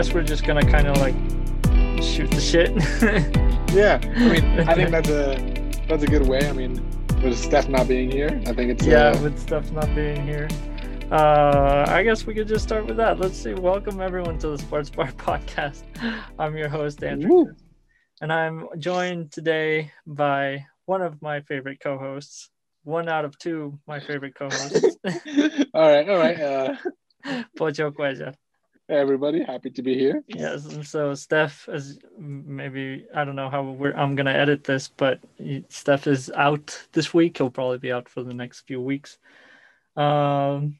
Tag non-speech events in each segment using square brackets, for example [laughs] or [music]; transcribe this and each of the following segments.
guess we're just gonna kind of like shoot the shit. [laughs] yeah, I mean, I think [laughs] that's a that's a good way. I mean, with Steph not being here, I think it's yeah, uh, with Steph not being here. Uh, I guess we could just start with that. Let's see. Welcome everyone to the Sports Bar [laughs] Podcast. I'm your host Andrew, woo. and I'm joined today by one of my favorite co-hosts, one out of two my favorite co-hosts, all right, all right. Uh, Pocho Cuellar. Everybody, happy to be here. Yes, and so Steph is maybe I don't know how we're, I'm gonna edit this, but Steph is out this week. He'll probably be out for the next few weeks. Um,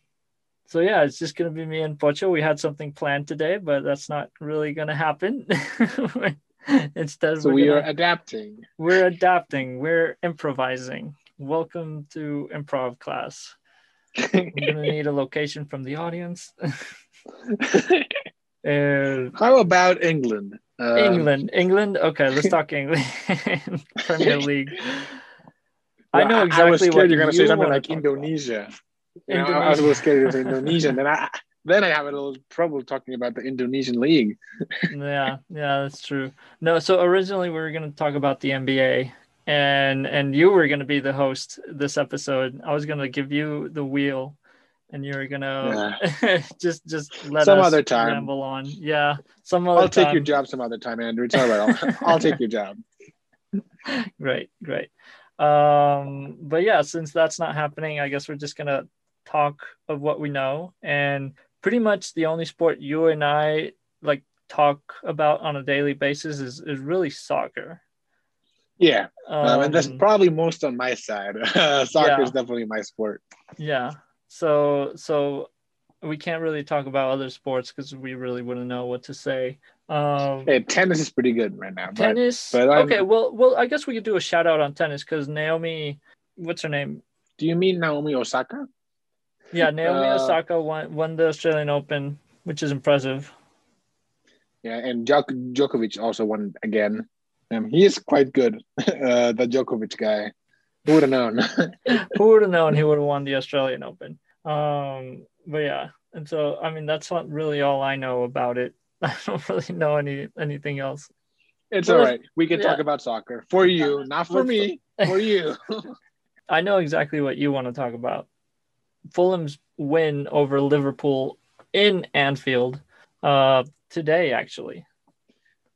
so yeah, it's just gonna be me and Pocho. We had something planned today, but that's not really gonna happen. [laughs] Instead, So we're we gonna- are adapting. we're adapting. We're improvising. Welcome to improv class. [laughs] We're gonna need a location from the audience. [laughs] Uh, How about England? Um, England, England. Okay, let's [laughs] talk England. [laughs] Premier League. I well, know I was exactly scared what you're gonna say something like. Indonesia. You know, I was a little scared to say Indonesian. Then I [laughs] then I have a little trouble talking about the Indonesian league. Yeah, yeah, that's true. No, so originally we were going to talk about the NBA, and and you were going to be the host this episode. I was going to give you the wheel, and you were going [laughs] to just just let Some us other time. ramble on. Yeah, some other I'll take your job some other time, Andrew. It's all right. I'll, [laughs] I'll take your job. great great um but yeah since that's not happening i guess we're just gonna talk of what we know and pretty much the only sport you and i like talk about on a daily basis is, is really soccer Yeah, um, and that's Um, probably most on my side. [laughs] Soccer yeah. is definitely my sport. yeah so so we can't really talk about other sports because we really wouldn't know what to say um Hey, tennis is pretty good right now. Tennis but I'm- okay well well i guess we could do a shout out on tennis because naomi what's her name do you mean Naomi Osaka? Yeah, Naomi Uh, Osaka won won the Australian Open, which is impressive. Yeah, and Djok- Djokovic also won again. Um, he is quite good. [laughs] Uh, the Djokovic guy. Who would have known? [laughs] Who would have known he would have won the Australian Open? Um, but yeah, and so I mean that's not really all I know about it. [laughs] I don't really know any anything else. it's Well, all. We can talk about soccer for you, not for me. [laughs] For you. I know exactly what you want to talk about. Fulham's win over Liverpool in Anfield uh, today, actually.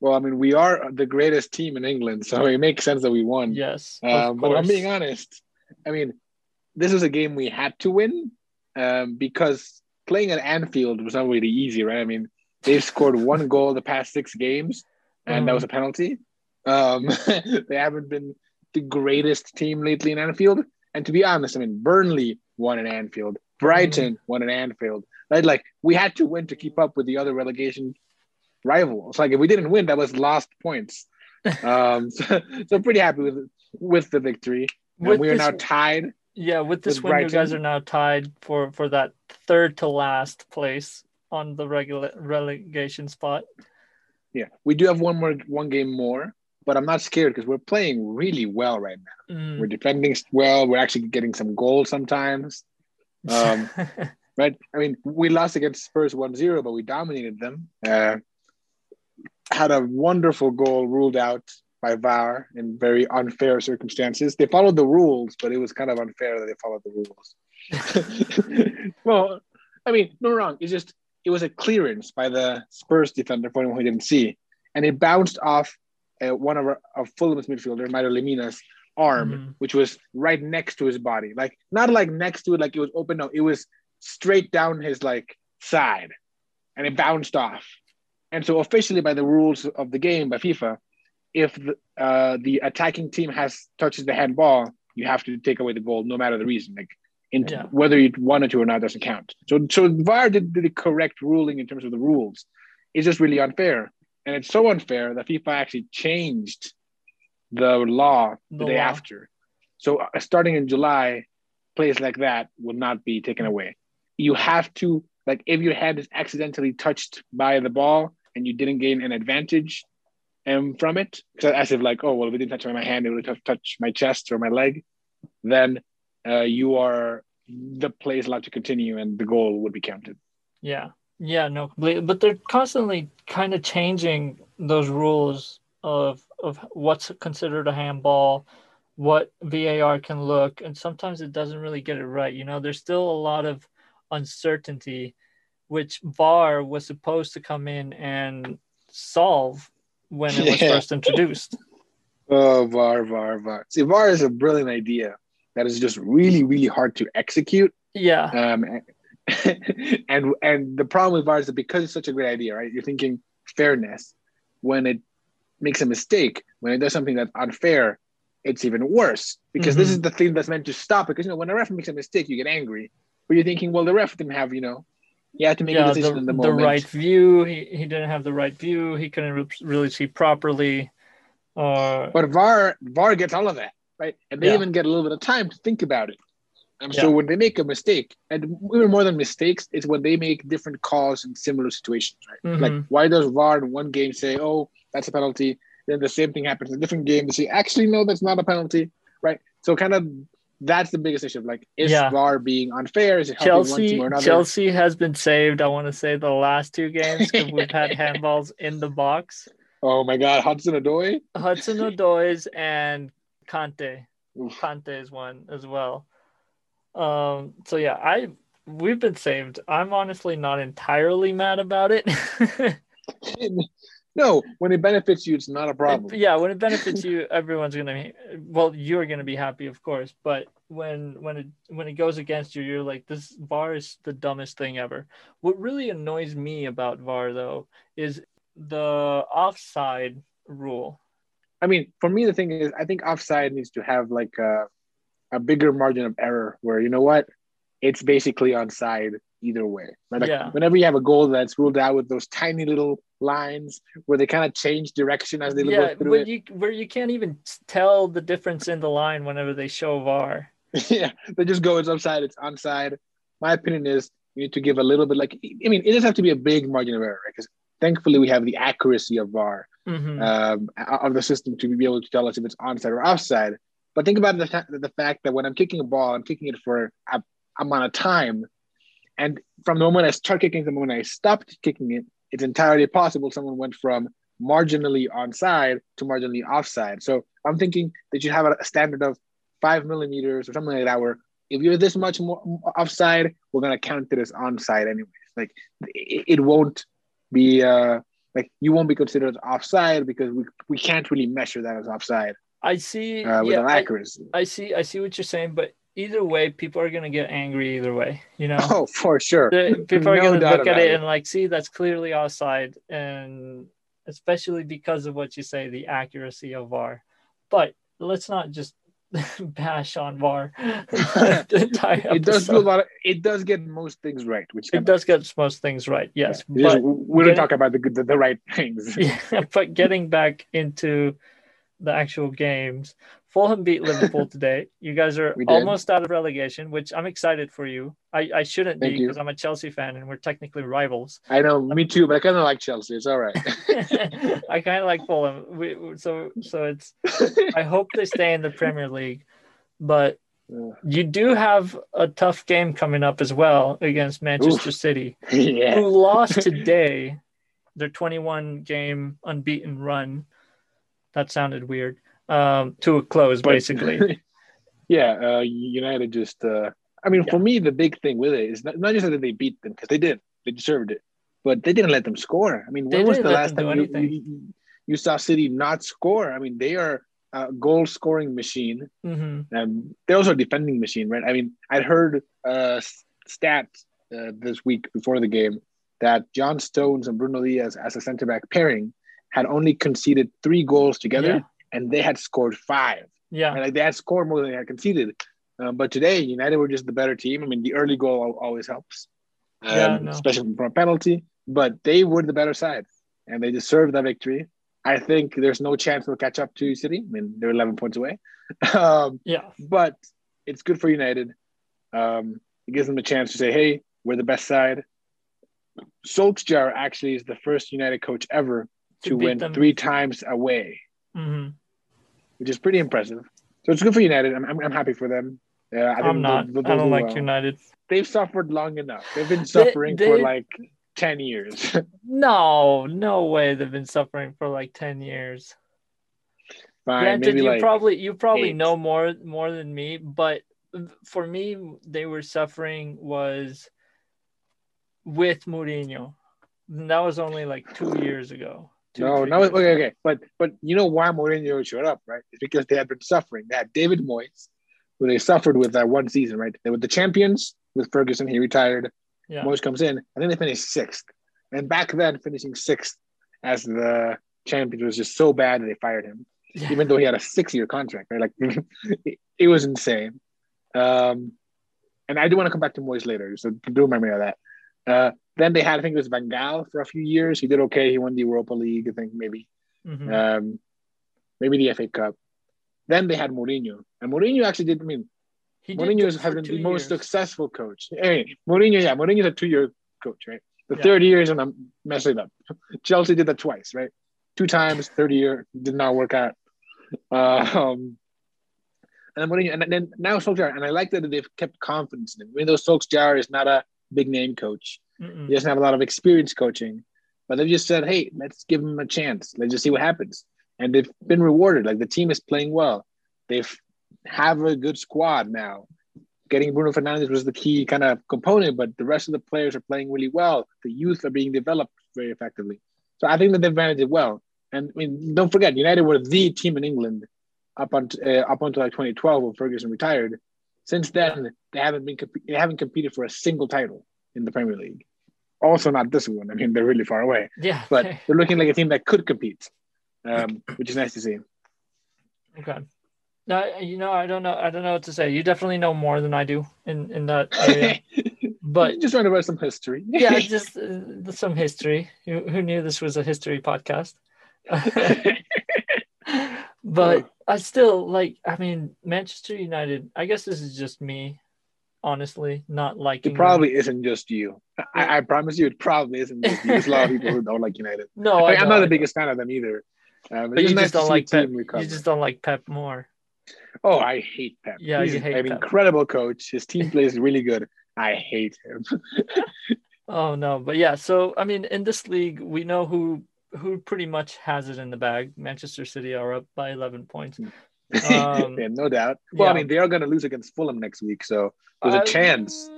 Well, I mean, we are the greatest team in England, so it makes sense that we won. Yes, Um, but I'm being honest, I mean, this was a game we had to win um, because playing at Anfield was not really easy, right? I mean, they've scored one [laughs] goal the past six games, and that Mhm. was a penalty. Um, [laughs] they haven't been the greatest team lately in Anfield. And to be honest, I mean, Burnley won in Anfield, Brighton won in Anfield. Right? Like, we had to win to keep up with the other relegation rivals. Like, if we didn't win, that was lost points. [laughs] Um, [laughs] so, so pretty happy with with the victory. And With we are this- now tied. Yeah, with this with win, you guys are now tied for for that third to last place on the regular relegation spot. Yeah, we do have one more one game more, but I'm not scared because we're playing really well right now. Mm. We're defending well. We're actually getting some goals sometimes. Um, [laughs] right? I mean, we lost against Spurs 1-0, but we dominated them. Uh, had a wonderful goal ruled out by VAR in very unfair circumstances. They followed the rules, but it was kind of unfair that they followed the rules. [laughs] well, I mean, no wrong. It's just it was a clearance by the Spurs defender for anyone who didn't see, and it bounced off uh, one of our of Fulham's midfielder, Mario Lemina's arm, Mhm. which was right next to his body. Like not like next to it, like it was open. No, it was straight down his like side, and it bounced off. And so officially, by the rules of the game by FIFA, if the, uh, the attacking team has touches the handball, you have to take away the goal, no matter the reason. Like in, Yeah. whether you wanted to or not doesn't count. So so VAR did, did the correct ruling in terms of the rules. It's just really unfair, and it's so unfair that FIFA actually changed the law the, The day law. after. So uh, starting in July, plays like that will not be taken away. You have to like if your hand is accidentally touched by the ball and you didn't gain an advantage um, from it, as if like, oh well, if it didn't touch my hand, it would have touched my chest or my leg, then uh, you are the play is allowed to continue and the goal would be counted. Yeah. Yeah, no, completely. But they're constantly kind of changing those rules of of what's considered a handball, what VAR can look, and sometimes it doesn't really get it right. You know, there's still a lot of uncertainty, which VAR was supposed to come in and solve when it was Yeah. first introduced. [laughs] Oh, VAR, VAR, VAR. See, VAR is a brilliant idea that is just really, really hard to execute. Yeah, Um, [laughs] and and the problem with VAR is that because it's such a great idea, right? You're thinking fairness. When it makes a mistake, when it does something that's unfair, it's even worse because this Mhm. is the thing that's meant to stop. Because you know, when a ref makes a mistake, you get angry, but you're thinking, well, the ref didn't have, you know, you have to make yeah, a decision the, in the the right view. He he didn't have the right view. He couldn't re- really see properly. Or But VAR VAR gets all of that, right? And they Yeah. even get a little bit of time to think about it. And so Yeah. when they make a mistake, and even more than mistakes, it's when they make different calls in similar situations, right? Like Mhm. why does VAR in one game say, "Oh, that's a penalty," then the same thing happens in a different game. They say, "Actually, no, that's not a penalty," right? So kind of that's the biggest issue. Like, is Yeah. VAR being unfair? Is it Chelsea team or another? Chelsea has been saved. I want to say the last two games 'cause we've had [laughs] handballs in the box. Oh my God, Hudson Odoi. Hudson Odoi's and Kanté. Oof. Kanté is one as well. Um. So yeah, I we've been saved. I'm honestly not entirely mad about it. [laughs] [laughs] no, when it benefits you, it's not a problem. yeah, when it [laughs] benefits you, everyone's gonna. Be, well, you're gonna be happy, of course. But when when it when it goes against you, you're like, this VAR is the dumbest thing ever. What really annoys me about VAR though is the offside rule. I mean, for me, the thing is, I think offside needs to have like a, a bigger margin of error where, you know what, it's basically onside either way. Right? Like, Yeah. Whenever you have a goal that's ruled out with those tiny little lines where they kind of change direction as they yeah, go through where it. you where you can't even tell the difference in the line whenever they show VAR. [laughs] yeah, they just go, it's upside, it's onside. My opinion is you need to give a little bit, like, I mean, it doesn't have to be a big margin of error, right? Because thankfully we have the accuracy of VAR. Mhm. um, of the system to be able to tell us if it's onside or offside. But think about the, the fact that when I'm kicking a ball, I'm kicking it for a amount of time. And from the moment I start kicking to the moment I stopped kicking it, it's entirely possible someone went from marginally onside to marginally offside. So I'm thinking that you have a standard of five millimeters or something like that, where if you're this much more offside, we're going to count it as onside anyways. Like it, it won't be, uh, like you won't be considered offside because we, we can't really measure that as offside I see. uh, with yeah, an I. I see. I see what you're saying, but either way, people are gonna get angry either way. You know. Oh, for sure. The- people are No going to look at it, it. and like see that's clearly offside and especially because of what you say the accuracy of var but let's not just [laughs] bash on var [laughs] [laughs] It does do a lot. Of, it does get most things right, which it does get most things right yes just, but we don't talk about the, good- the the right things. yeah, but getting back into the actual games, Fulham beat Liverpool [laughs] today. You guys are almost out of relegation, which I'm excited for you. I, I shouldn't Thank be because I'm a Chelsea fan and we're technically rivals. I know, me too, but I kind of like Chelsea. It's all right. [laughs] I kind of like Fulham. We, so so it's. I hope they stay in the Premier League, but you do have a tough game coming up as well against Manchester Oof. City [laughs] yeah. who lost today their 21 game unbeaten run. That sounded weird. Um, to a close, But- basically. [laughs] yeah, uh, United just. Uh, I mean, for me, the big thing with it is not, not just that they beat them because they did, they deserved it, but they didn't let them score. I mean, when was the last time you, you, you saw City not score? I mean, they are a goal scoring machine. hmm Um, they're also a defending machine, right? I mean, I'd heard uh, stats uh, this week before the game that John Stones and Bruno Diaz as a center back pairing had only conceded three goals together, Yeah. And they had scored five. Yeah. And, like they had scored more than they had conceded. Um, but today, United were just the better team. I mean, the early goal always helps, um, Yeah, no. especially from a penalty. But they were the better side, and they deserved that victory. I think there's no chance they'll catch up to City. I mean, they're 11 points away. [laughs] um, Yeah. but it's good for United. Um, it gives them a chance to say, "Hey, we're the best side." Solskjaer actually is the first United coach ever To to, win them. three times away, hmm which is pretty impressive. So it's good for United. I'm, I'm, I'm happy for them. Uh, I I'm not. they'll- they'll I don't do like well. United. They've suffered long enough. They've been suffering for they- like 10 years. [laughs] no, no way they've been suffering for like 10 years. Fine, Granted, maybe you like probably you probably eight. know more more than me, but for me, they were suffering was with Mourinho. And That was only like two years ago. No, no, okay, okay. But but you know why Mourinho showed up, right? It's because they had been suffering. They had David Moyes, who they suffered with that one season, right? They were the champions with Ferguson. He retired. Yeah. Moyes comes in, and then they finished sixth. And back then, finishing sixth as the champions was just so bad that they fired him, Yeah. even though he had a six-year contract. Right? Like it, [laughs] it was insane. Um, and I do want to come back to Moyes later, so do remember that. Uh, then they had, I think it was Van Gaal for a few years. He did okay. He won the Europa League, I think maybe, Mhm. um, maybe the FA Cup. Then they had Mourinho, and Mourinho actually did. I mean, He Mourinho good has for been two the most successful coach. Hey, Mourinho, yeah, Mourinho's a two-year coach, right? The Yeah. third year is when I'm messing up. [laughs] Chelsea did that twice, right? Two times, third year did not work out. Uh, um, and then Mourinho, and then now Solskjaer, and I like that they've kept confidence in him. Even though Solskjaer is not a big name coach, Mm-mm. he doesn't have a lot of experience coaching, but they've just said, hey, let's give him a chance. Let's just see what happens. And they've been rewarded. Like the team is playing well. They've have a good squad now. Getting Bruno Fernandes was the key kind of component, but the rest of the players are playing really well. The youth are being developed very effectively. So I think that they've managed it well. And I mean, don't forget, United were the team in England up until uh, up until like 2012 when Ferguson retired. Since then, they haven't been comp- they haven't competed for a single title in the Premier League. Also, not this one. I mean, they're really far away, Yeah. but they're looking like a team that could compete, um, which is nice to see. Okay. No, you know, I don't know. I don't know what to say. You definitely know more than I do in in that [laughs] area. but just trying to write some history. [laughs] yeah, just uh, some history. Who, who knew this was a history podcast? [laughs] but I still like. I mean, Manchester United. I guess this is just me, honestly, not liking. It them. probably isn't just you. I, I promise you, it probably isn't just you. There's a lot of people who don't like United. No, I I'm not the biggest fan of them either. Um, But you just to don't like Pep. You just don't like Pep more. Oh, I hate Pep. Yeah, He's you hate an Pep. incredible coach. His team plays [laughs] really good. I hate him. [laughs] Oh no, but yeah. So I mean, in this league, we know who who pretty much has it in the bag. Manchester City are up by 11 points. Um, [laughs] yeah, no doubt. Well, I mean, they are going to lose against Fulham next week, so there's a I- chance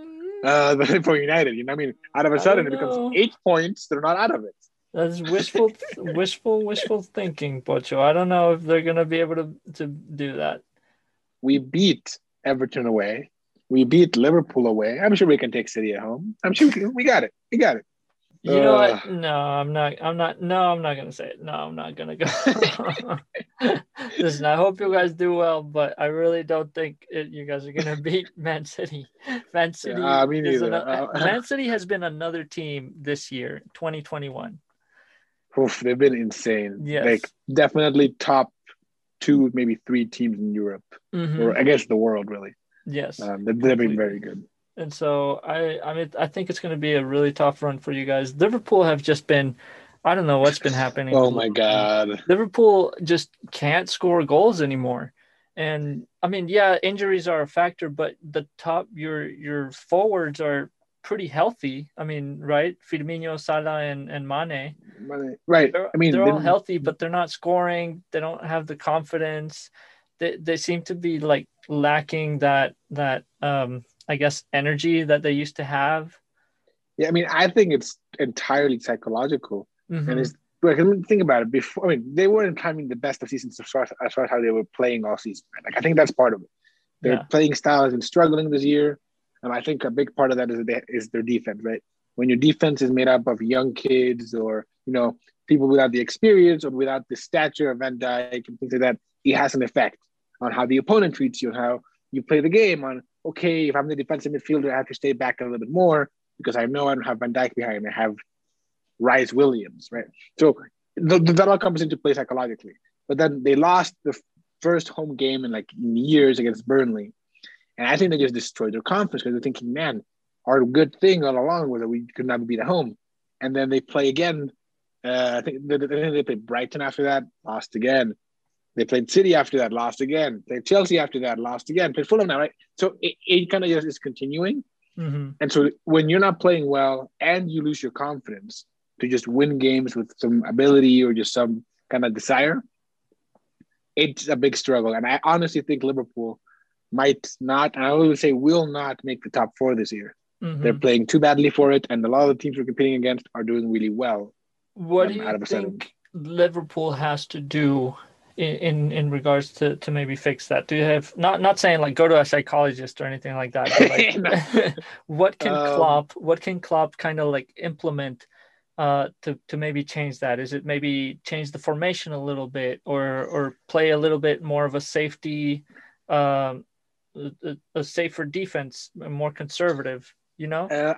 uh, [laughs] for United. You know, I mean, out of a sudden, it becomes eight points. They're not out of it. That's wishful, [laughs] wishful, wishful thinking, Pocho. I don't know if they're gonna be able to to do that. We beat Everton away. We beat Liverpool away. I'm sure we can take City at home. I'm sure we, can, we got it. We got it. You know Uh. what? No, I'm not. I'm not. No, I'm not gonna say it. No, I'm not gonna go. [laughs] [laughs] Listen, I hope you guys do well, but I really don't think it, you guys are gonna [laughs] beat Man City. Man City. Uh, me is neither. Uh, Man City has been another team this year, 2021. Oof, they've been insane. Yes. Like definitely top two, maybe three teams in Europe, Mhm. or I guess the world really. Yes. Um, they've, they've been very good. And so I, I mean, I think it's going to be a really tough run for you guys. Liverpool have just been, I don't know what's been happening. Oh my god. Liverpool just can't score goals anymore. And I mean, yeah, injuries are a factor, but the top, your your forwards are pretty healthy. I mean, right? Firmino, Salah, and and Mane. Right. They're, I mean, they're all healthy, but they're not scoring. They don't have the confidence. They they seem to be like lacking that that um I guess energy that they used to have. Yeah, I mean, I think it's entirely psychological. Mhm. And it's like think about it. Before, I mean, they weren't having the best of seasons as far as, as far as how they were playing all season. Like I think that's part of it. Their Yeah. playing style has been struggling this year, and I think a big part of that is they, is their defense. Right, when your defense is made up of young kids or you know people without the experience or without the stature of Van Dijk and things like that, it has an effect on how the opponent treats you and how you play the game. On okay, if I'm the defensive midfielder, I have to stay back a little bit more because I know I don't have Van Dijk behind me. I have Rhys Williams, right? So th- th- that all comes into play psychologically. But then they lost the first home game in like years against Burnley, and I think they just destroyed their confidence because they're thinking, man, our good thing all along was that we could not beat at home, and then they play again. Uh, I think I think they played Brighton after that, lost again. They played City after that, lost again. They played Chelsea after that, lost again. Played Fulham now, right? So it, it kind of just is continuing. Mm-hmm. And so when you're not playing well and you lose your confidence to just win games with some ability or just some kind of desire, it's a big struggle. And I honestly think Liverpool might not, and I would say will not make the top four this year. Mhm. They're playing too badly for it, and a lot of the teams we're competing against are doing really well. What um, do you think Liverpool has to do in, in regards to to maybe fix that? Do you have not not saying like go to a psychologist or anything like that? But like, [laughs] [laughs] what can Um, Klopp what can Klopp kind of like implement uh to to maybe change that? Is it maybe change the formation a little bit or or play a little bit more of a safety um a, a safer defense, more conservative, you know? Uh,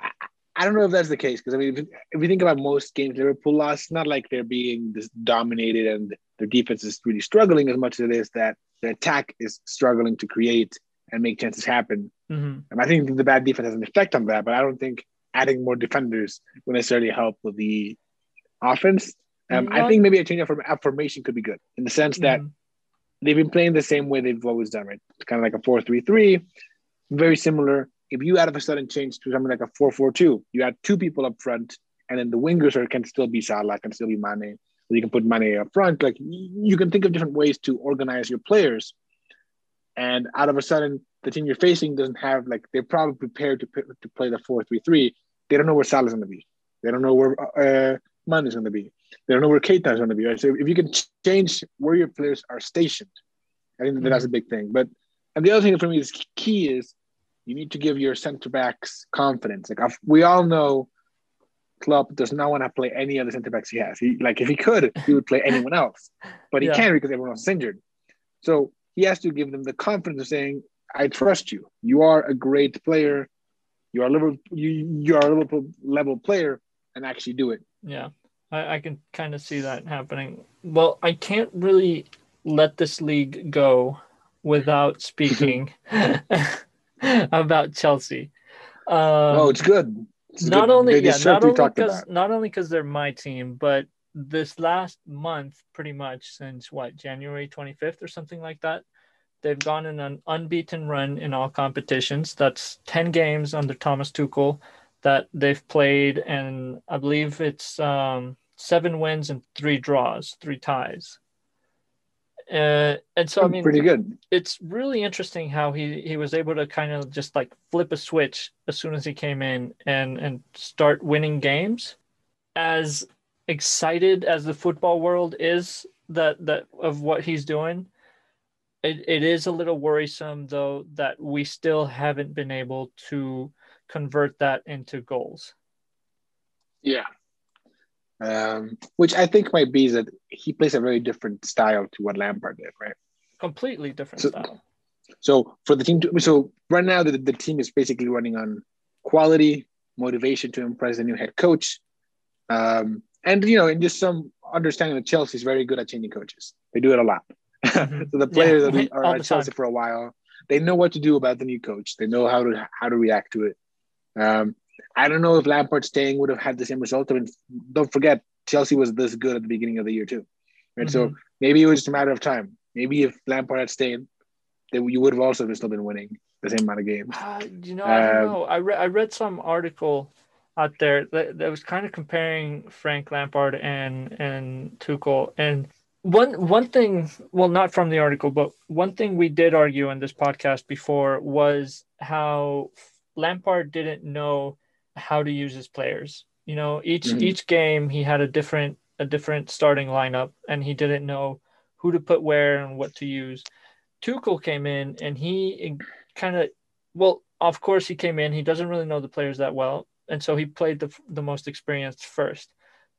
I, don't know if that's the case because I mean, if, if you think about most games Liverpool lost, it's not like they're being this dominated and their defense is really struggling as much as it is that the attack is struggling to create and make chances happen. hmm And I think the bad defense has an effect on that, but I don't think adding more defenders will necessarily help with the offense. Um, I think maybe a change of form- formation could be good in the sense that Mhm. they've been playing the same way they've always done, right? It's kind of like a 4 3 3, very similar. If you out of a sudden change to something like a 4 4 2, you add two people up front, and then the wingers are, can still be Salah, can still be Mane. Or you can put Mane up front. Like you can think of different ways to organize your players. And out of a sudden, the team you're facing doesn't have, like, they're probably prepared to, to play the 4 3 3. They don't know where Salah's going to be. They don't know where uh, Mane is going to be. They don't know where Keita is going to be. Right? So if you can change where your players are stationed, I think that that's a big thing. But and the other thing for me is key is you need to give your center backs confidence. Like I've- we all know, Klopp does not want to play any other center backs he has. He like if he could, he would play anyone [laughs] else, but he Yeah. can't because everyone else is injured. So he has to give them the confidence of saying, "I trust you. You are a great player. You are a Liverpool. You you are a Liverpool level player, and actually do it." Yeah, I, I can kind of see that happening. Well, I can't really let this league go without [laughs] speaking [laughs] [laughs] about Chelsea. Um, oh, it's good. It's not good. only yeah, not to be only because not only because they're my team, but this last month, pretty much since what January 25th or something like that, they've gone in an unbeaten run in all competitions. That's 10 games under Thomas Tuchel that they've played, and I believe it's um, seven wins and three draws, three ties. Uh, and so I mean, pretty good. it's really interesting how he he was able to kind of just like flip a switch as soon as he came in and and start winning games as excited as the football world is that that of what he's doing it, it is a little worrisome though that we still haven't been able to convert that into goals Yeah. Um, which I think might be that he plays a very different style to what Lampard did, right? completely different So- style So for the team to so right now the, the team is basically running on quality, motivation to impress the new head coach. Um, and you know, and just some understanding that Chelsea is very good at changing coaches. They do it a lot. Mhm. [laughs] so the players Yeah, that are at Chelsea time. for a while, they know what to do about the new coach. They know how to how to react to it. Um, I don't know if Lampard staying would have had the same result. I mean, don't forget Chelsea was this good at the beginning of the year too, right? So Mhm. maybe it was just a matter of time. Maybe if Lampard had stayed, then you would have also still been winning the same amount of games. Uh, you know, I don't Um, know. I read I read some article out there that, that was kind of comparing Frank Lampard and and Tuchel. And one one thing, well, not from the article, but one thing we did argue in this podcast before was how Lampard didn't know how to use his players. You know, each Mhm. each game he had a different a different starting lineup, and he didn't know who to put where and what to use. Tuchel came in and he kind of, well, of course he came in. He doesn't really know the players that well, and so he played the the most experienced first.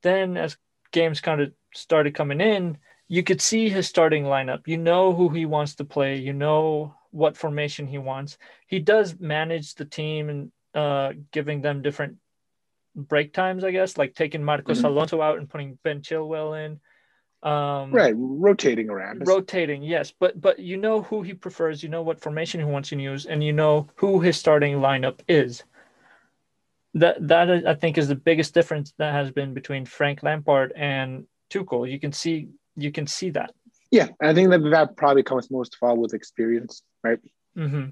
Then as games kind of started coming in, you could see his starting lineup. You know who he wants to play. You know what formation he wants. He does manage the team and uh, giving them different break times, I guess, like taking Marcos Mhm. Alonso out and putting Ben Chilwell in. Um, Right, rotating around. rotating yes but but you know who he prefers you know what formation he wants to use and you know who his starting lineup is that that i think is the biggest difference that has been between frank lampard and tuchel you can see you can see that yeah, I think that that probably comes most of all with experience, right? hmm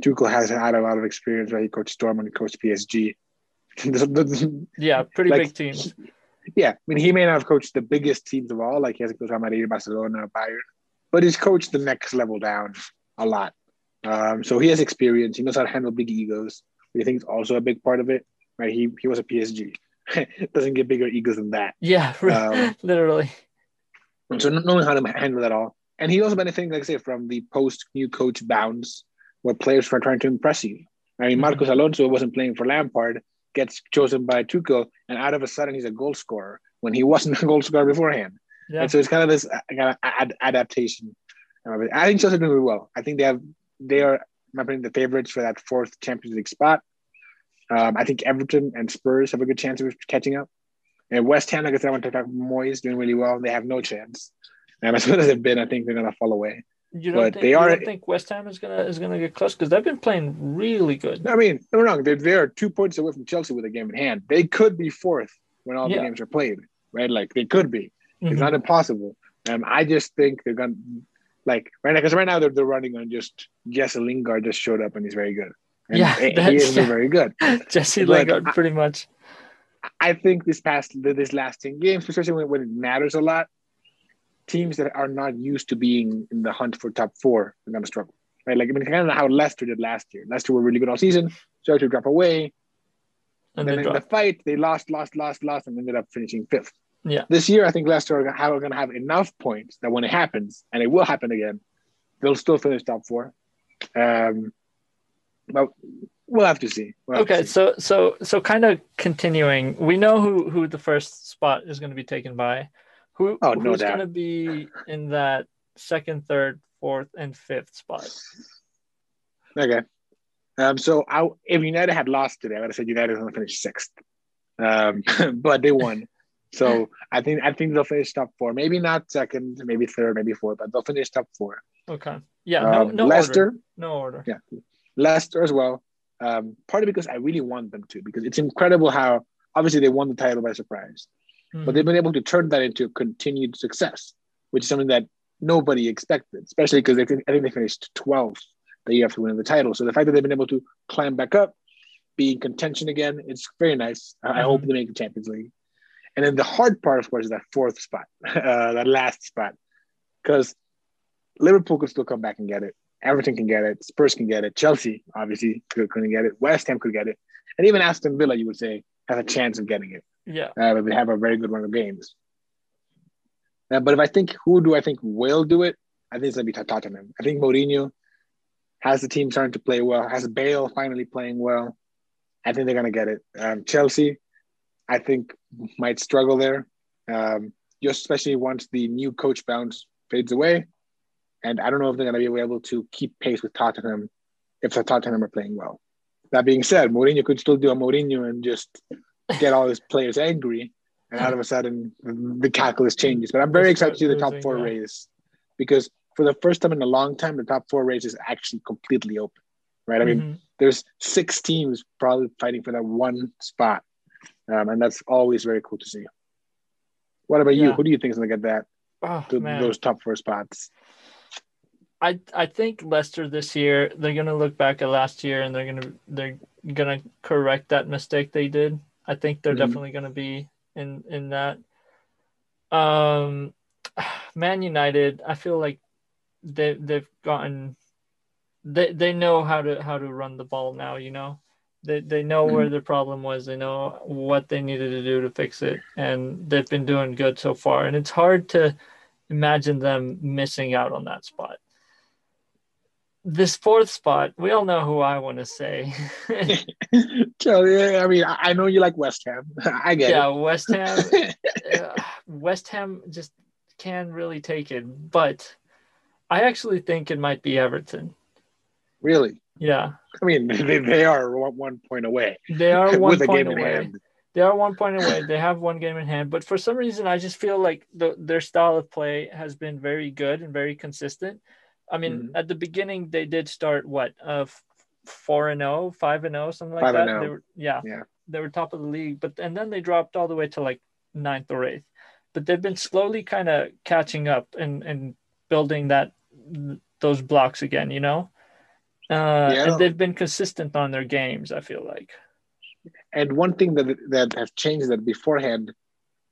Tuchel has had a lot of experience, right? He coached Dortmund, he coached PSG. [laughs] yeah, pretty like, big teams. Yeah, I mean, he may not have coached the biggest teams of all, like he hasn't coached Madrid, Barcelona, Bayern, but he's coached the next level down a lot. Um, so he has experience. He knows how to handle big egos. I think it's also a big part of it, right? He he was a PSG. [laughs] Doesn't get bigger egos than that. Yeah, [laughs] um, literally. So knowing how to handle that all, and he also benefiting, like I say, from the post new coach bounds, where players were trying to impress you. I mean, Marcos mm-hmm. Alonso wasn't playing for Lampard, gets chosen by Tuchel, and out of a sudden he's a goal scorer when he [laughs] wasn't a goal scorer beforehand. Yeah. And so it's kind of this uh, kind of ad- adaptation. I think Chelsea are doing really well. I think they have they are remembering the favorites for that fourth Champions League spot. Um, I think Everton and Spurs have a good chance of catching up. And West Ham, like I said, I want to talk about Moyes doing really well. They have no chance. And as [laughs] good as they've been, I think they're gonna fall away. You don't, but think, they are, don't think West Ham is gonna is gonna get close because they've been playing really good. I mean, no wrong. They're, they are two points away from Chelsea with a game in hand. They could be fourth when all yeah. the games are played, right? Like they could be. Mm-hmm. It's not impossible. Um, I just think they're gonna like right now because right now they're, they're running on just Jesse Lingard just showed up and he's very good. And yeah, he is very good. [laughs] Jesse Lingard, pretty much. I think this past this last ten games, especially when, when it matters a lot, teams that are not used to being in the hunt for top four are going to struggle. Right? Like I mean, kind of how Leicester did last year. Leicester were really good all season, started to drop away. And then in the fight, they lost, lost, lost, lost, and ended up finishing fifth. Yeah. This year, I think Leicester are going to have enough points that when it happens, and it will happen again, they'll still finish top four. Um, but we'll have to see. We'll okay, to see. so so so kind of continuing, we know who who the first spot is going to be taken by. Who oh, no who's going to be in that second, third, fourth, and fifth spot? Okay. Um, so I, if United had lost today, I would have said United going to finish sixth. Um, [laughs] but they won. So I think I think they'll finish top four. Maybe not second, maybe third, maybe fourth, but they'll finish top four. Okay. Yeah. No, um, no Leicester. Order. No order. Yeah. Leicester as well. Um, partly because I really want them to, because it's incredible how obviously they won the title by surprise, mm-hmm. but they've been able to turn that into continued success, which is something that nobody expected, especially because I think they finished 12th the year after winning the title. So the fact that they've been able to climb back up, be in contention again, it's very nice. Mm-hmm. I hope they make the Champions League. And then the hard part, of course, is that fourth spot, [laughs] uh, that last spot, because Liverpool could still come back and get it. Everton can get it. Spurs can get it. Chelsea obviously couldn't get it. West Ham could get it, and even Aston Villa, you would say, has a chance of getting it. Yeah, uh, they have a very good run of games. Uh, but if I think who do I think will do it, I think it's gonna be Tottenham. I think Mourinho has the team starting to play well. Has Bale finally playing well. I think they're gonna get it. Um, Chelsea, I think might struggle there, um, just especially once the new coach bounce fades away. And I don't know if they're going to be able to keep pace with Tottenham if the Tottenham are playing well. That being said, Mourinho could still do a Mourinho and just get all his players angry, and out of a sudden the calculus changes. But I'm very excited to see the top four race because for the first time in a long time, the top four race is actually completely open. Right? I mean, mm-hmm. there's six teams probably fighting for that one spot um, and that's always very cool to see. What about yeah. you? Who do you think is going to get that? Oh, those top four spots. I I think Leicester this year they're gonna look back at last year and they're gonna they're gonna correct that mistake they did. I think they're mm-hmm. definitely gonna be in in that. Um, [sighs] Man United, I feel like they they've gotten they they know how to how to run the ball now. You know, they, they know where mm-hmm. the problem was. They know what they needed to do to fix it. And they've been doing good so far. And it's hard to imagine them missing out on that spot. This fourth spot, we all know who I want to say. [laughs] Charlie, I mean, I know you like West Ham. [laughs] I get yeah, it. Yeah, West Ham. [laughs] uh, West Ham just can't really take it. But I actually think it might be Everton. Really? Yeah. I mean, they, they are one point away. They are one point away. They are one point away. They have one game in hand, but for some reason, I just feel like the, their style of play has been very good and very consistent. I mean, mm-hmm. at the beginning, they did start what uh four and 0, 5 and 0, something like that. They were, yeah, yeah, they were top of the league, but and then they dropped all the way to like ninth or eighth. But they've been slowly kind of catching up and and building that those blocks again. You know, Uh, yeah, and they've been consistent on their games. I feel like. And one thing that that has changed that beforehand,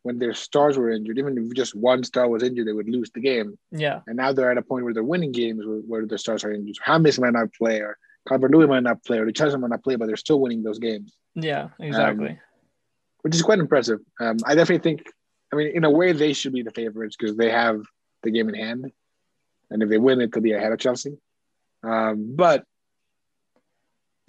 when their stars were injured, even if just one star was injured, they would lose the game. Yeah. And now they're at a point where they're winning games where, where their stars are injured. James might not play, or Calvert Lewin might not play, or Richarlison might not play, but they're still winning those games. Yeah, exactly. Um, which is quite impressive. Um, I definitely think, I mean, in a way, they should be the favorites because they have the game in hand, and if they win, it could be ahead of Chelsea. Um, but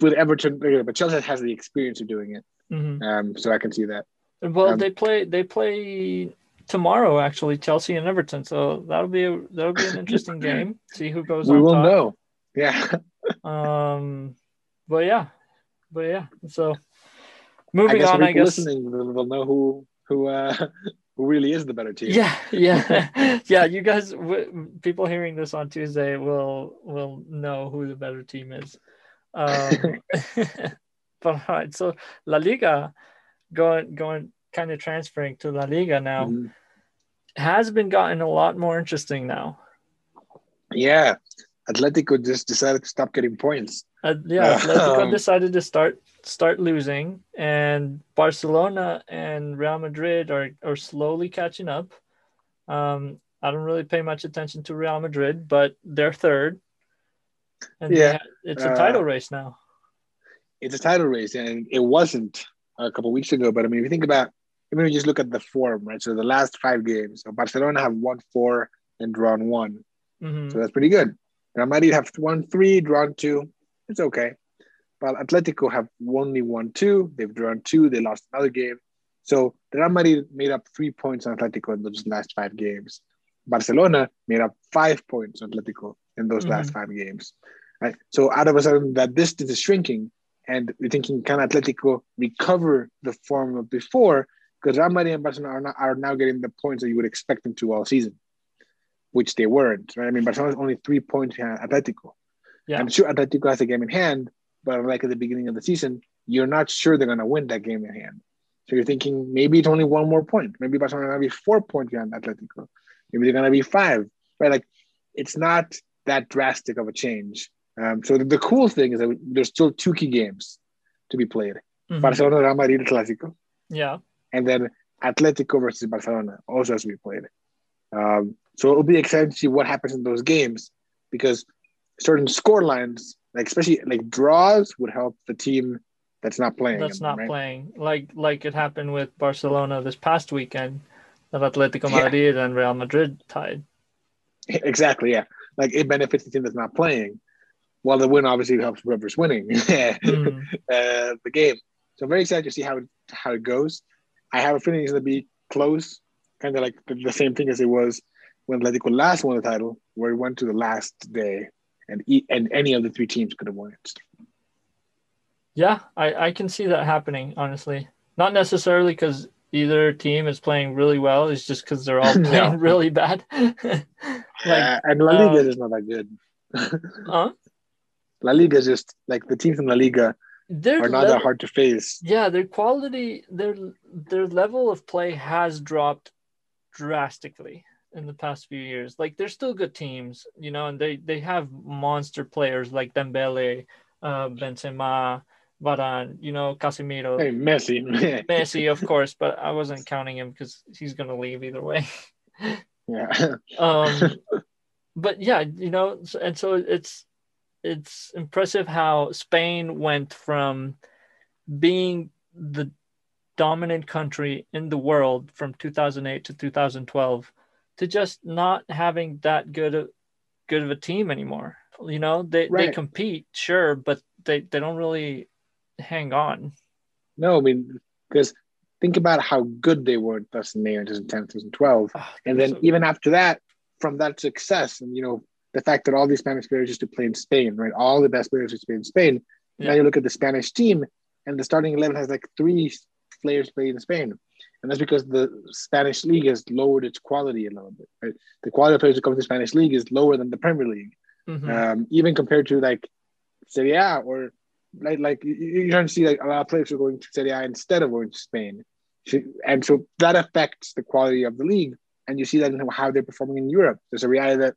with Everton, but Chelsea has the experience of doing it, mm-hmm. um, so I can see that. Well, um, they play they play tomorrow actually, Chelsea and Everton, so that'll be a that'll be an interesting game. See who goes. On. We will top. know. Yeah. [laughs] um, but yeah, but yeah. So moving I on, I guess listening, they'll know who who uh, [laughs] who really is the better team. Yeah, yeah, [laughs] yeah. You guys, people hearing this on Tuesday will will know who the better team is. Um, but all right, so La Liga, going going kind of transferring to La Liga now, mm-hmm. has been gotten a lot more interesting now. Yeah, Atletico just decided to stop getting points. Uh, yeah, [laughs] Atletico um, decided to start start losing, and Barcelona and Real Madrid are are slowly catching up. Um, I don't really pay much attention to Real Madrid, but they're third, and yeah, it's a title uh, race now. It's a title race, and it wasn't a couple weeks ago. But I mean, if you think about, even if you just look at the form, right? So the last five games, so Barcelona have won four and drawn one, mm-hmm. so that's pretty good. Real Madrid have won three, drawn two. It's okay. But Atletico have only won two. They've drawn two. They lost another game. So Real Madrid made up three points on Atletico in those last five games. Barcelona made up five points on Atletico in those mm-hmm. last five games. Right. So out of a sudden, that distance is shrinking, and you're thinking, can Atletico recover the form of before? Because Real Madrid and Barcelona are, not, are now getting the points that you would expect them to all season which they weren't. Right? I mean, Barcelona's only three points behind Atletico. Yeah. I'm sure Atletico has a game in hand, but like at the beginning of the season, you're not sure they're going to win that game in hand. So you're thinking maybe it's only one more point. Maybe Barcelona going to be four points behind Atletico. Maybe they're going to be five. Right? Like it's not that drastic of a change. Um, so the, the, cool thing is that there's still two key games to be played: mm-hmm. Barcelona, Real Madrid, Clásico. Yeah. And then Atletico versus Barcelona also has to be played. Um, so it'll be exciting to see what happens in those games because certain score lines, like especially like draws, would help the team that's not playing. That's not right? playing. Like like it happened with Barcelona this past weekend, that Atletico Madrid yeah. and Real Madrid tied. [laughs] Exactly. Yeah. Like it benefits the team that's not playing, while the win obviously helps whoever's winning [laughs] mm. uh, the game. So I'm very excited to see how it, how it goes. I have a feeling it's going to be close, kind of like the, the same thing as it was when Atletico last won the title, where it went to the last day, and and any of the three teams could have won it. Yeah, I, I can see that happening. Honestly, not necessarily because either team is playing really well. It's just because they're all [laughs] playing really bad. [laughs] like, uh, and La Liga uh, is not that good. huh? La Liga is just like the teams in La Liga are not that hard to face. Yeah, their quality, their their level of play has dropped drastically in the past few years. Like they're still good teams, you know, and they they have monster players like Dembele, uh, Benzema, Varane, you know, Casemiro. Hey, Messi. [laughs] Messi, of course, but I wasn't counting him because he's gonna leave either way. yeah. [laughs] um, [laughs] but yeah, you know, and so it's it's impressive how Spain went from being the dominant country in the world from 2008 to 2012 to just not having that good of, good of a team anymore. You know, they, right. they compete, sure, but they, they don't really hang on. No, I mean, because think about how good they were in 2008, 2010, 2012. Oh, and ah, then so even after that, from that success, and you know, the fact that all these Spanish players used to play in Spain, right? All the best players used to play in Spain. Yeah. Now you look at the Spanish team, and the starting 11 has like three players playing in Spain and that's because the Spanish league has lowered its quality a little bit. Right? The quality of players who come to the Spanish league is lower than the Premier League, mm-hmm. um, even compared to like Serie A or like like you're trying to see like a lot of players are going to Serie A instead of going to Spain, and so that affects the quality of the league. And you see that in how they're performing in Europe. There's a reality that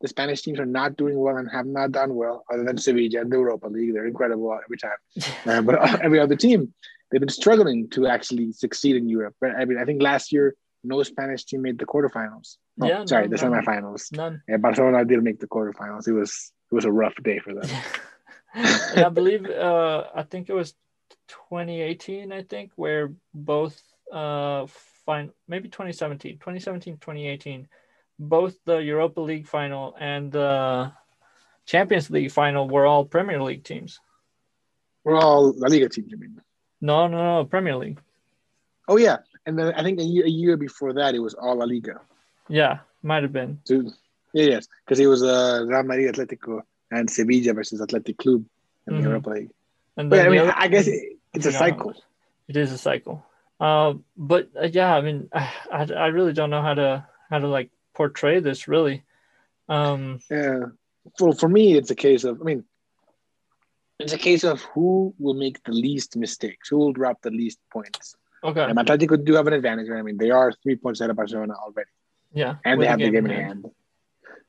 the Spanish teams are not doing well and have not done well, other than Sevilla and the Europa League. They're incredible every time. [laughs] uh, but [laughs] every other team, they've been struggling to actually succeed in Europe. I mean, I think last year no Spanish team made the quarterfinals. Oh, yeah, sorry, no, the semifinals. None. Yeah, Barcelona didn't make the quarterfinals. It was it was a rough day for them. [laughs] I believe uh, I think it was 2018. I think where both uh fine maybe 2017, 2017, 2018, both the Europa League final and the Champions League final were all Premier League teams. We're all La Liga teams, you mean? No, no, no, Premier League. Oh yeah, and then I think a year, a year before that it was all La Liga. Yeah, might have been. So, yeah, yes, because it was uh, Real Madrid Atletico and Sevilla versus Athletic Club in mm-hmm. the Europa League. And but I mean, other, I guess it, it's a cycle. It is a cycle. Uh, but uh, yeah, I mean, [sighs] I, I really don't know how to how to like portray this really. Um, yeah, for for me, it's a case of I mean, it's a case of who will make the least mistakes, who will drop the least points. Okay. And Atletico do have an advantage. Right? I mean, they are three points ahead of Barcelona already. Yeah. And they have the game, the game in hand. hand.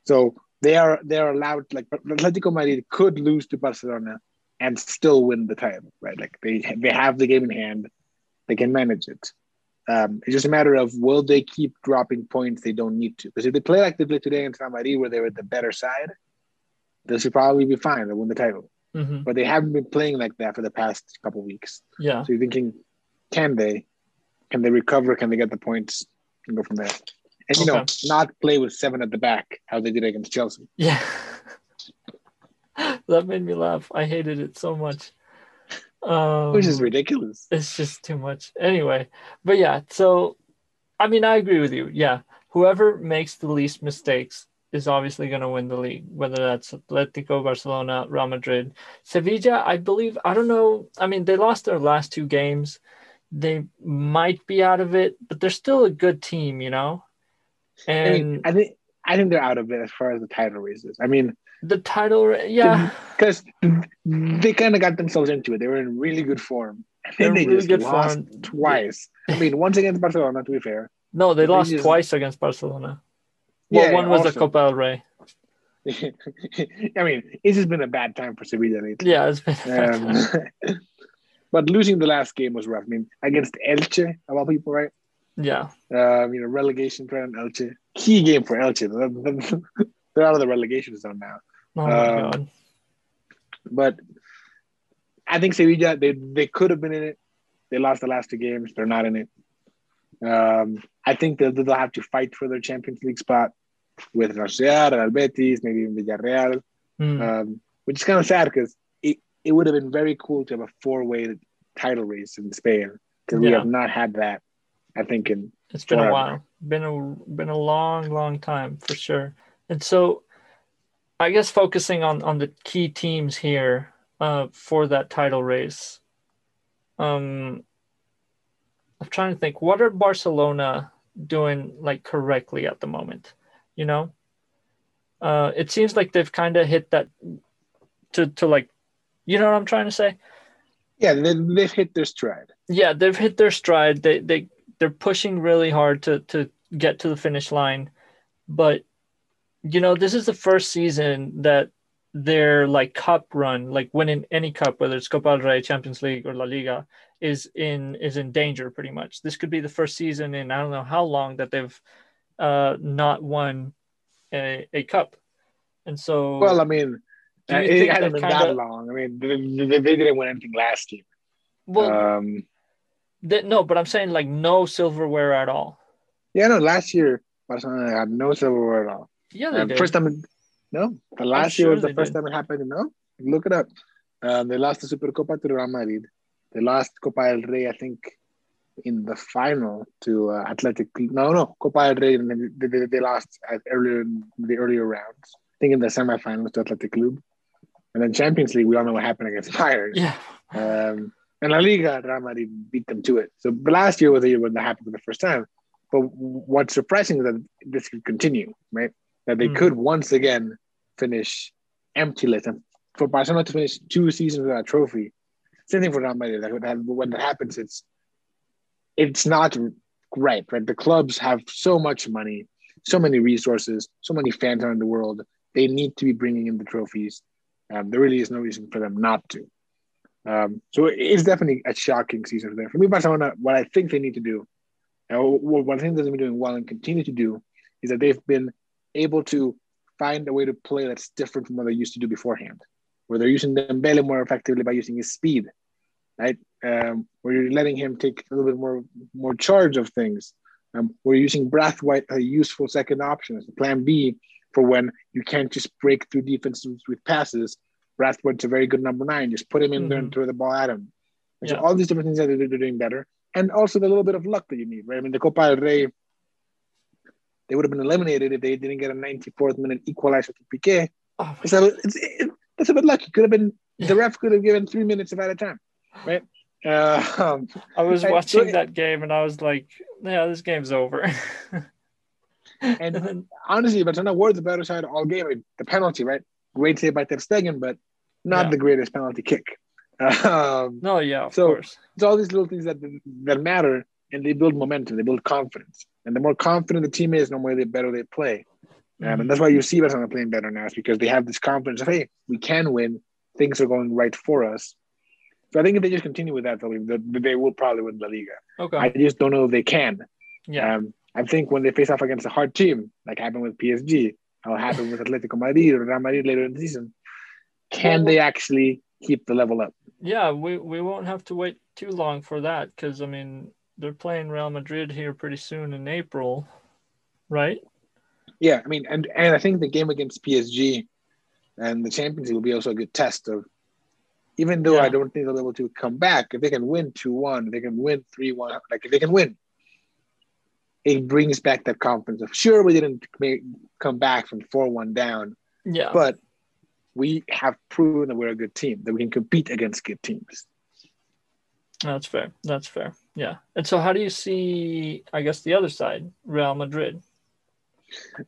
So they are they are allowed like Atletico Madrid could lose to Barcelona and still win the title, right? Like they they have the game in hand, they can manage it. Um, it's just a matter of will they keep dropping points they don't need to. Because if they play like they played today in Real Madrid, where they were the better side, they should probably be fine. They win the title. Mm-hmm. But they haven't been playing like that for the past couple weeks. Yeah. So you're thinking, can they? Can they recover? Can they get the points and go from there? And you okay. know, not play with seven at the back, how they did against Chelsea. Yeah. [laughs] that made me laugh. I hated it so much. Um, Which is ridiculous. It's just too much. Anyway, but yeah, so I mean, I agree with you. Yeah, whoever makes the least mistakes is obviously going to win the league, whether that's Atletico, Barcelona, Real Madrid, Sevilla. I believe. I don't know. I mean, they lost their last two games. They might be out of it, but they're still a good team, you know. And I, mean, I think I think they're out of it as far as the title races. I mean, the title, yeah, because they kind of got themselves into it. They were in really good form, and then they really just lost form. twice. I mean, once against Barcelona, to be fair. No, they, they lost just... twice against Barcelona. Well, yeah, one was also. the Copa del Rey. [laughs] I mean, this has been a bad time for Sevilla lately. Yeah, it's been. Um, [laughs] but losing the last game was rough. I mean, against Elche, of all people, right? Yeah. Um, you know, relegation threat on Elche. Key game for Elche. They're [laughs] out of the relegation zone now. Oh my um, god. But I think Sevilla they they could have been in it. They lost the last two games. They're not in it. Um, I think they'll, they'll have to fight for their Champions League spot with Real, Real Betis, maybe even Villarreal, mm. um, which is kind of sad because it, it would have been very cool to have a four way title race in Spain because yeah. we have not had that. I think in it's been forever. a while, been a been a long, long time for sure. And so, I guess focusing on on the key teams here uh, for that title race. Um, I'm trying to think. What are Barcelona doing like correctly at the moment? You know, uh, it seems like they've kind of hit that to to like, you know what I'm trying to say? Yeah, they, they've hit their stride. Yeah, they've hit their stride. They they they're pushing really hard to to get to the finish line, but you know this is the first season that their like cup run, like winning any cup, whether it's Copa del Rey, Champions League, or La Liga, is in is in danger pretty much. This could be the first season in I don't know how long that they've uh, not won a, a cup, and so well, I mean, it hasn't been kinda, that long. I mean, they, they, they, didn't win anything last year. Well, um, they, no, but I'm saying like no silverware at all. Yeah, no, last year Barcelona had no silverware at all. Yeah, uh. First time, no, the last I'm year was the first did. time it happened. No, look it up. Um, they lost the Supercopa to Real Madrid. They lost Copa del Rey, I think, in the final to uh, Athletic. No, no, Copa del Rey, and they, they, they lost at earlier in the earlier rounds. I think in the semifinals to Athletic Club. And then Champions League, we all know what happened against [laughs] Bayern. Yeah. Um, and La Liga, Real Madrid beat them to it. So last year was the year when that happened for the first time. But what's surprising is that this could continue, right? That they mm. could once again finish emptyless. And for Barcelona to finish two seasons without a trophy, same thing for Real Madrid. Like when that happens, it's it's not right. Right, the clubs have so much money, so many resources, so many fans around the world. they need to be bringing in the trophies. Um, there really is no reason for them not to. Um, so it's definitely a shocking season there. For me, Barcelona, what I think they need to do, and what I think they've been doing well and continue to do, is that they've been able to find a way to play that's different from what they used to do beforehand, where they're using Dembele more effectively by using his speed, right? Um, where you're letting him take a little bit more more charge of things. Um, we're using Braithwaite a useful second option as a plan B for when you can't just break through defenses with passes. Braithwaite's a very good number nine. Just put him in mm-hmm. there and mm-hmm. throw the ball at him. Yeah. So all these different things that they're, they're doing better, and also the little bit of luck that you need, right? I mean, the Copa del Rey they would have been eliminated if they didn't get a 94th minute equalizer to Piqué. Oh so it's, it, that's a bit lucky. Could have been the ref could have given three minutes of added time, right? Uh, um, I was watching so, that game and I was like, "Yeah, this game's over." [laughs] and then, honestly, but not worth the better side all game. I mean, the penalty, right? Great save by Ter Stegen, but not yeah. the greatest penalty kick. [laughs] Um, no, yeah, so course. it's all these little things that that matter, and they build momentum, they build confidence. And the more confident the team is, normally the better they play. Um. And that's why you see Barcelona playing better now, is because they have this confidence of, hey, we can win. Things are going right for us. So I think if they just continue with that, they, they will probably win La Liga. Okay. I just don't know if they can. Yeah. Um, I think when they face off against a hard team, like happened with PSG, how it happened with Atletico Madrid or Real Madrid later in the season, can they actually keep the level up? Yeah, we, we won't have to wait too long for that because, I mean, they're playing Real Madrid here pretty soon in April, right? Yeah, I mean, and and I think the game against PSG and the Champions League will be also a good test of. Even though yeah. I don't think they'll be able to come back, if they can win two one, they can win three one. Like if they can win, it brings back that confidence of sure we didn't make, come back from four one down. Yeah, but we have proven that we're a good team that we can compete against good teams. That's fair. That's fair. Yeah. And so, how do you see? I guess the other side, Real Madrid.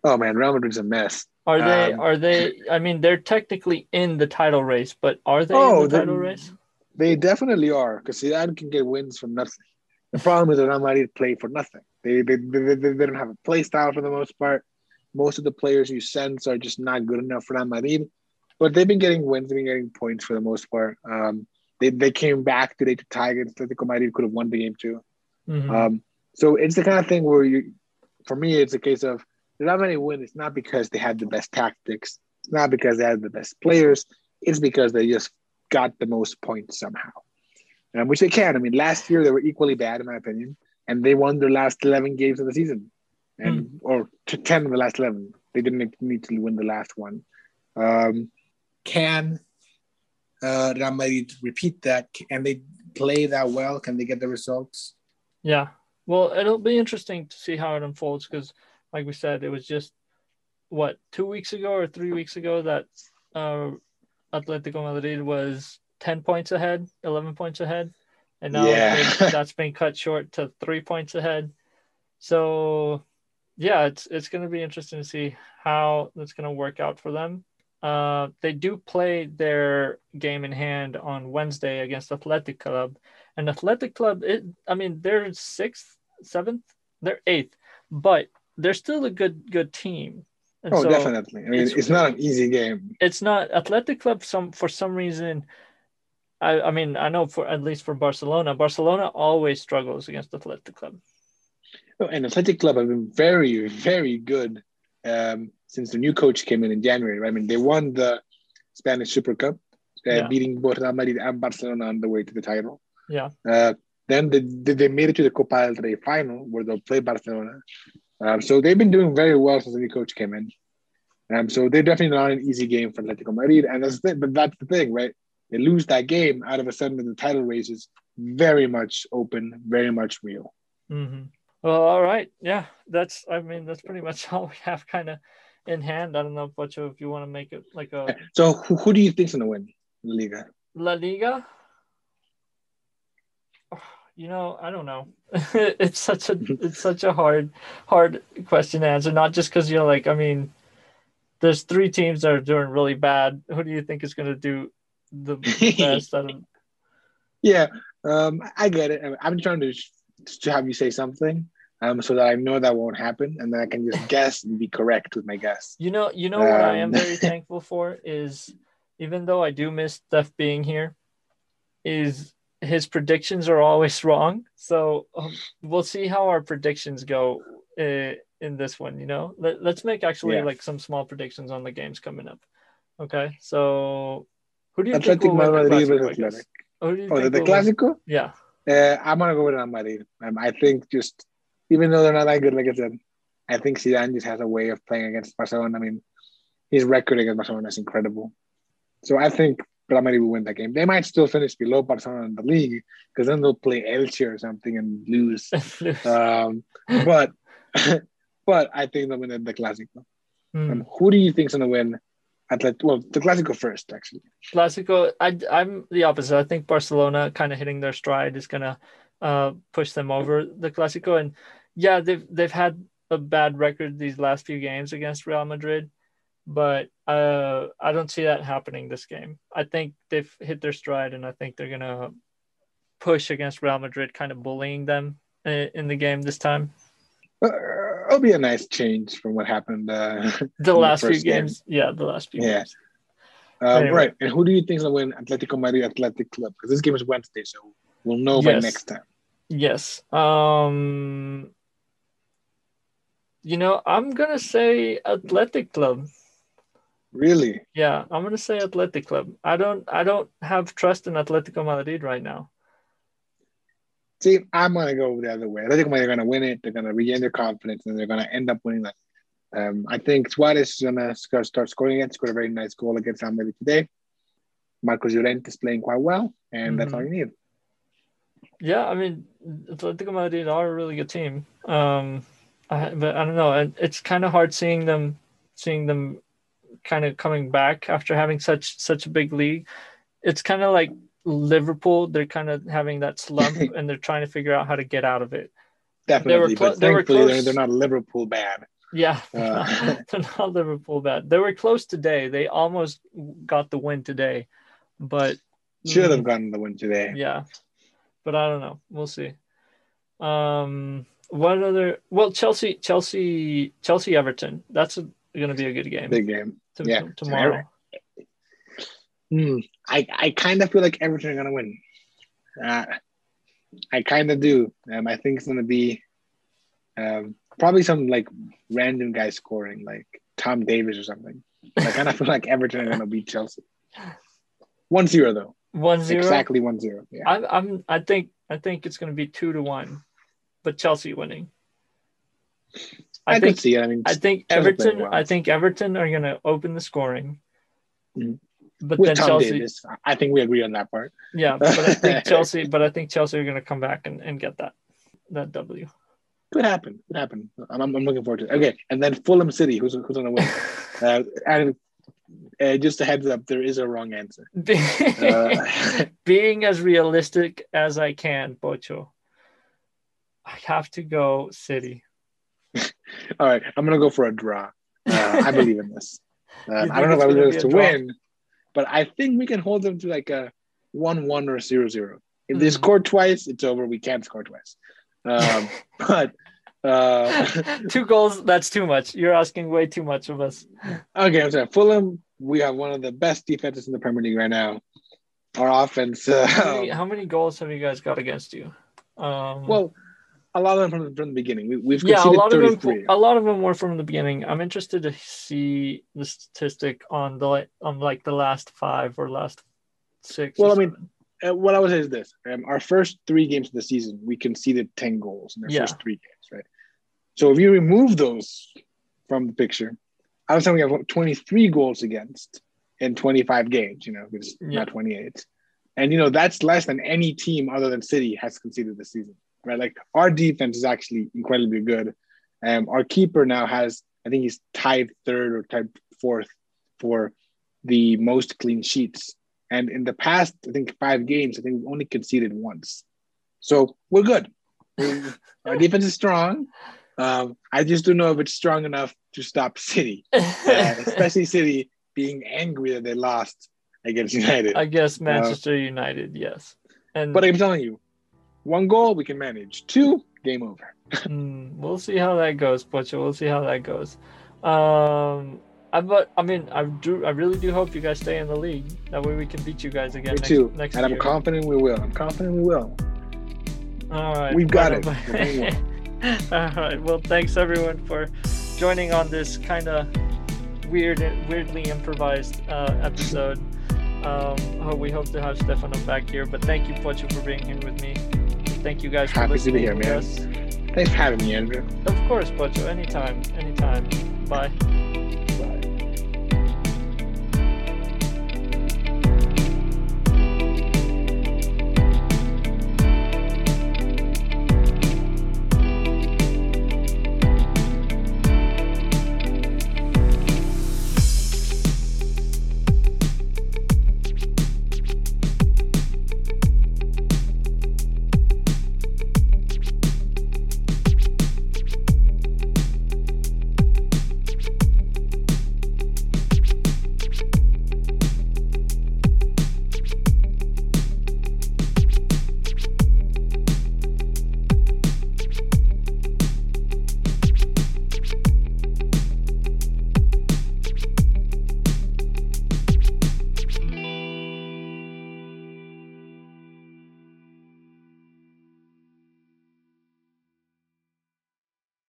Oh man, Real Madrid's a mess. Are they? Um, are they? I mean, they're technically in the title race, but are they oh, in the title race? They definitely are because Zidane can get wins from nothing. The problem is that Real Madrid play for nothing. They they, they, they, they don't have a play style for the most part. Most of the players you send are just not good enough for Real Madrid. But they've been getting wins, they've been getting points for the most part. Um, they, they came back today to tie against Atletico Madrid, could have won the game too. Mm-hmm. Um, so it's the kind of thing where you, for me, it's a case of they're not going to win. It's not because they had the best tactics. It's not because they had the best players. It's because they just got the most points somehow, um, which they can. I mean, last year they were equally bad in my opinion, and they won their last eleven games of the season, and mm. or ten of the last eleven. They didn't need to win the last one. Um, can uh, Real Madrid repeat that? Can they play that well? Can they get the results? Yeah. Well, it'll be interesting to see how it unfolds because, like we said, it was just what two weeks ago or three weeks ago that uh, Atletico Madrid was ten points ahead, eleven points ahead, and now yeah. that's been cut short to three points ahead. So, yeah, it's it's going to be interesting to see how that's going to work out for them. Uh, they do play their game in hand on Wednesday against Athletic Club, and Athletic Club, it, I mean, they're sixth, seventh, they're eighth, but they're still a good good team. And oh, so definitely. I mean, it's, it's, not an easy game. It's not Athletic Club. Some for some reason, I I mean, I know for at least for Barcelona, Barcelona always struggles against Athletic Club. Oh, and Athletic Club have been very very good um, since the new coach came in in January. Right? I mean, they won the Spanish Super Cup, uh, yeah. beating both Real Madrid and Barcelona on the way to the title. Yeah. Uh, then they, they made it to the Copa del Rey final where they'll play Barcelona. Um, so they've been doing very well since the new coach came in. Um, so they're definitely not an easy game for Atletico Madrid. And that's the thing, but that's the thing, right? They lose that game, out of a sudden the title race is very much open, very much real. Mm-hmm. Well, all right. Yeah, that's. I mean, that's pretty much [laughs] all we have kind of in hand. I don't know, Pocho, if you want to make it like a. So, who, who do you think's gonna win La Liga? La Liga. [sighs] You know, I don't know. [laughs] it's such a [laughs] it's such a hard hard question to answer. Not just because you're like, I mean, there's three teams that are doing really bad. Who do you think is gonna do the [laughs] best? I don't... Yeah, um, I get it. I'm trying to to have you say something. Um, so that I know that won't happen, and then I can just guess and be correct with my guess. You know, you know what I am Um, very [laughs] thankful for is, even though I do miss Steph being here, is his predictions are always [laughs] wrong. So um, we'll see how our predictions go uh, in this one. You know, Let, let's make actually Yeah. like some small predictions on the games coming up. Okay, so who do you Athletic think will win the Madrid Clásico, versus I guess? Athletic. Who do you Oh, the, think the win? Clásico? Yeah, Uh, I'm gonna go with Real Madrid. Um, I think just even though they're not that good, like I said, I think Zidane just has a way of playing against Barcelona. I mean, his record against Barcelona is incredible. So I think Real Madrid will win that game. They might still finish below Barcelona in the league because then they'll play Elche or something and lose. [laughs] Um, but [laughs] but I think they'll win the Clásico. Hmm. Um, who do you think's gonna win? Atlet- well, the Clásico first, actually. Clásico, I, I'm the opposite. I think Barcelona kind of hitting their stride is gonna uh, push them over the Clásico, and yeah, they've they've had a bad record these last few games against Real Madrid, but uh, I don't see that happening this game. I think they've hit their stride, and I think they're gonna push against Real Madrid, kind of bullying them in the game this time. Uh, it'll be a nice change from what happened. Uh, The the last few first game. games, yeah, the last few Yeah. games. Um, Anyway. Right. And who do you think is going to win Atletico Madrid Athletic Club? Because this game is Wednesday, so we'll know by next time. Yes. Um you know, I'm gonna say Athletic Club. Really? Yeah, I'm gonna say Athletic Club. I don't I don't have trust in Atletico Madrid right now. See, I'm going to go the other way. Atletico Madrid are going to win it. They're going to regain their confidence, and they're going to end up winning that. Um, I think Suarez is to start scoring again. Scored a very nice goal against Real today. Marcos Llorente is playing quite well, and that's Mhm. all you need. Yeah, I mean Atletico Madrid are a really good team. Um I, but I don't know, and it's kind of hard seeing them seeing them kind of coming back after having such such a big league. It's kind of like Liverpool, they're kind of having that slump [laughs] and they're trying to figure out how to get out of it. Definitely. clo- but they were thankfully, they're, close. they're not Liverpool bad. Yeah, [laughs] Uh, [laughs] they're not Liverpool bad. They were close today. They almost got the win today, but Should have Mm, gotten the win today. Yeah, but I don't know. We'll see. Um, what other? Well, Chelsea, Chelsea, Chelsea, Everton. That's going to be a good game Big game. to- yeah, tomorrow. Hmm. I, I kind of feel like Everton are going to win. Uh, I kind of do. Um, I think it's going to be um, probably some like random guy scoring, like Tom Davies or something. I kind of feel like Everton are going to beat Chelsea. 1 0, though. One zero. Exactly 1 0. Yeah. I'm, I'm. I think. I think it's going to be two to one, but Chelsea winning. I, I, think. see. I mean, I think Everton. well. I think Everton are going to open the scoring. Mhm. But with then Tom Chelsea, Davies, I think we agree on that part. yeah. But I think [laughs] Chelsea. But I think Chelsea are going to come back and, and get that that W. Could happen. Could happen. I'm, I'm looking forward to it. Okay. And then Fulham City, who's, who's going to win? Uh, and uh, just a heads up, there is a wrong answer. [laughs] Uh, being as realistic as I can, Pocho. I have to go City. [laughs] all right, I'm gonna go for a draw. Uh, I [laughs] believe in this. Um, I don't know if I believe this to draw? win, but I think we can hold them to like a one-one or zero-zero. If they Mm. score twice, it's over. We can't score twice. Um, [laughs] but uh, Two goals, that's too much. You're asking way too much of us. okay, I'm sorry. Fulham, we have one of the best defenses in the Premier League right now. Our offense, uh, How many, how many goals have you guys got against you? Um, well, a lot of them from the, from the beginning. We, we've yeah, a conceded lot of them. A lot of them were from the beginning. I'm interested to see the statistic on the on like the last five or last six. Well, I mean, uh, what I would say is this: um, our first three games of the season, we conceded ten goals in our Yeah. first three games, right? So if you remove those from the picture, I was say we have twenty-three goals against in twenty-five games. You know, it's Yeah. not twenty-eight, and you know that's less than any team other than City has conceded this season, right? Like our defense is actually incredibly good. Um, our keeper now has, I think he's tied third or tied fourth for the most clean sheets. And in the past, I think five games, I think we've only conceded once. So we're good. [laughs] Our defense is strong. Um, I just don't know if it's strong enough to stop City, [laughs] uh, especially City being angry that they lost against United. I guess Manchester United, yes. And but I'm telling you, one goal we can manage. Two, game over. mm, we'll see how that goes, Pocho. We'll see how that goes. Um, I but I mean I do I really do hope you guys stay in the league. That way we can beat you guys again. Me next, too. Next and year. I'm confident we will. I'm confident we will. All right, We've got it. [laughs] All right. Well, thanks everyone for joining on this kind of weird, weirdly improvised uh, episode. Um, we hope to have Stefano back here, but thank you, Pocho, for being here with me. Thank you guys for Happy to be listening here, man. us. Thanks for having me, Andrew. Of course, Pocho. Anytime, anytime. Bye.